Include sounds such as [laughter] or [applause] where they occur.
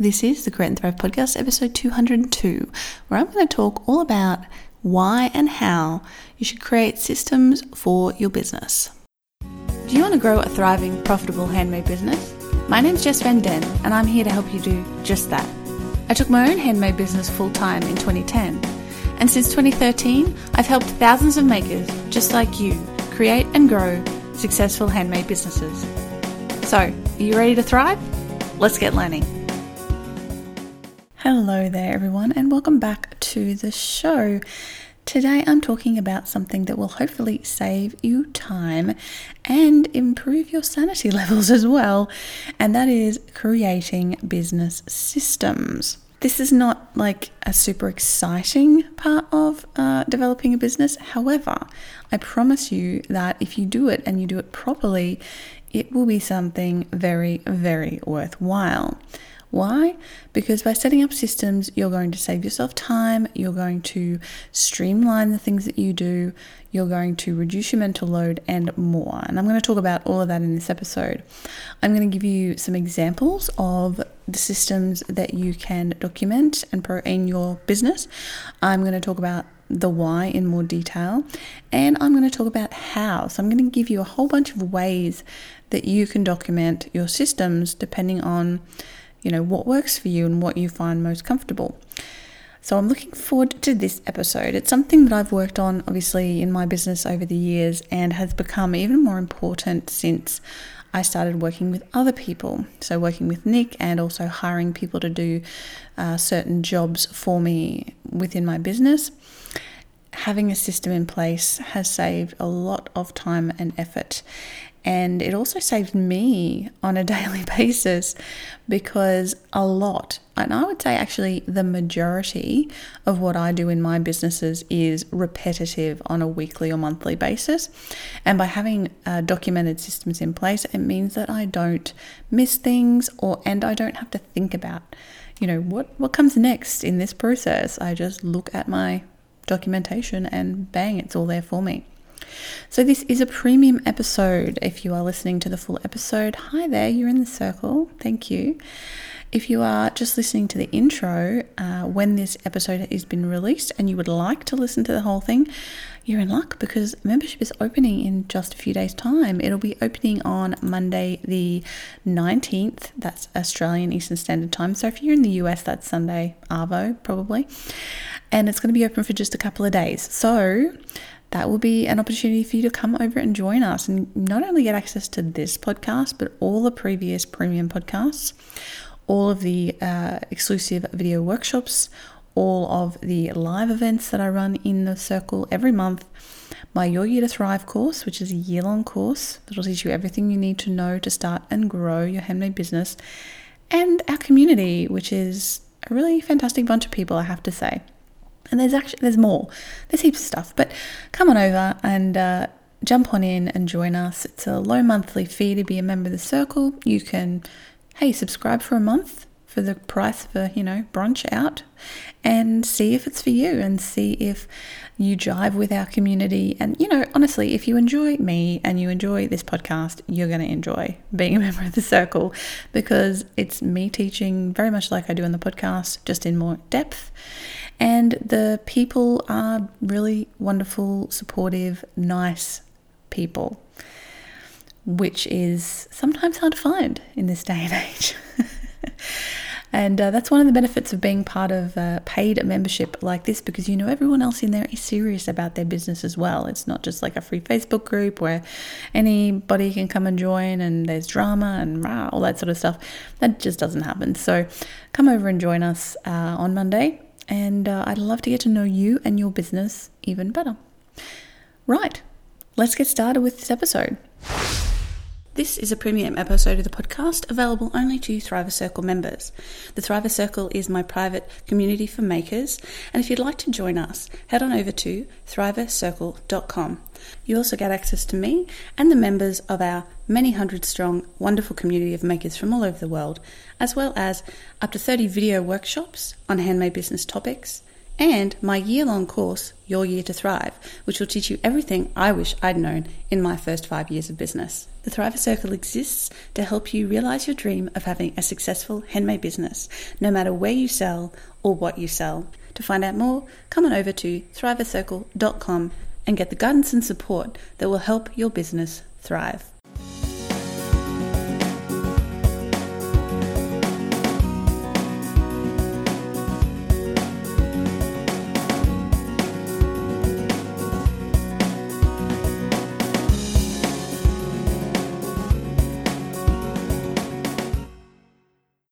This is the Create and Thrive podcast, episode 202, where I'm going to talk all about why and how you should create systems for your business. Do you want to grow a thriving, profitable handmade business? My name's Jess Van Den, and I'm here to help you do just that. I took my own handmade business full time in 2010, and since 2013, I've helped thousands of makers just like you create and grow successful handmade businesses. So, are you ready to thrive? Let's get learning. Hello there, everyone, and welcome back to the show. Today, I'm talking about something that will hopefully save you time and improve your sanity [laughs] levels as well, and that is creating business systems. This is not like a super exciting part of uh, developing a business. However, I promise you that if you do it and you do it properly, it will be something very, very worthwhile. Why? Because by setting up systems, you're going to save yourself time, you're going to streamline the things that you do, you're going to reduce your mental load, and more. And I'm going to talk about all of that in this episode. I'm going to give you some examples of the systems that you can document and pro in your business. I'm going to talk about the why in more detail, and I'm going to talk about how. So, I'm going to give you a whole bunch of ways that you can document your systems depending on you know, what works for you and what you find most comfortable. So I'm looking forward to this episode. It's something that I've worked on obviously in my business over the years and has become even more important since I started working with other people. So, working with Nick and also hiring people to do uh, certain jobs for me within my business. Having a system in place has saved a lot of time and effort. And it also saved me on a [laughs] daily basis because a lot, and I would say actually the majority of what I do in my businesses is repetitive on a weekly or monthly basis. And by having uh, documented systems in place, it means that I don't miss things or and I don't have to think about, you know, what what comes next in this process. I just look at my documentation and bang, it's all there for me. So, this is a premium episode. If you are listening to the full episode, hi there, you're in the circle. Thank you. If you are just listening to the intro uh, when this episode has been released and you would like to listen to the whole thing, you're in luck because membership is opening in just a few days' time. It'll be opening on Monday, the 19th. That's Australian Eastern Standard Time. So if you're in the US, that's Sunday, Arvo, probably. And it's going to be open for just a couple of days. So that will be an opportunity for you to come over and join us and not only get access to this podcast, but all the previous premium podcasts, all of the uh, exclusive video workshops, all of the live events that I run in the circle every month, my Your Year to Thrive course, which is a year long course that'll teach you everything you need to know to start and grow your handmade business, and our community, which is a really fantastic bunch of people, I have to say. And there's actually there's more. There's heaps of stuff. But come on over and uh, jump on in and join us. It's a low monthly fee to be a member of the circle. You can, hey, subscribe for a month for the price of a you know brunch out, and see if it's for you and see if you jive with our community. And you know, honestly, if you enjoy me and you enjoy this podcast, you're going to enjoy being a [laughs] member of the circle because it's me teaching very much like I do in the podcast, just in more depth and the people are really wonderful, supportive, nice people, which is sometimes hard to find in this day and age. [laughs] and uh, that's one of the benefits of being part of a paid membership like this because you know everyone else in there is serious about their business as well. It's not just like a free Facebook group where anybody can come and join and there's drama and rah, all that sort of stuff. That just doesn't happen. So come over and join us uh, on Monday and uh, I'd love to get to know you and your business even better. Right, let's get started with this episode. This is a premium episode of the podcast available only to Thriver Circle members. The Thriver Circle is my private community for makers, and if you'd like to join us, head on over to thrivercircle.com. You also get access to me and the members of our many hundred strong, wonderful community of makers from all over the world, as well as up to 30 video workshops on handmade business topics, and my year long course, Your Year to Thrive, which will teach you everything I wish I'd known in my first five years of business. The Thriver Circle exists to help you realize your dream of having a successful handmade business, no matter where you sell or what you sell. To find out more, come on over to thrivercircle.com and get the guidance and support that will help your business thrive.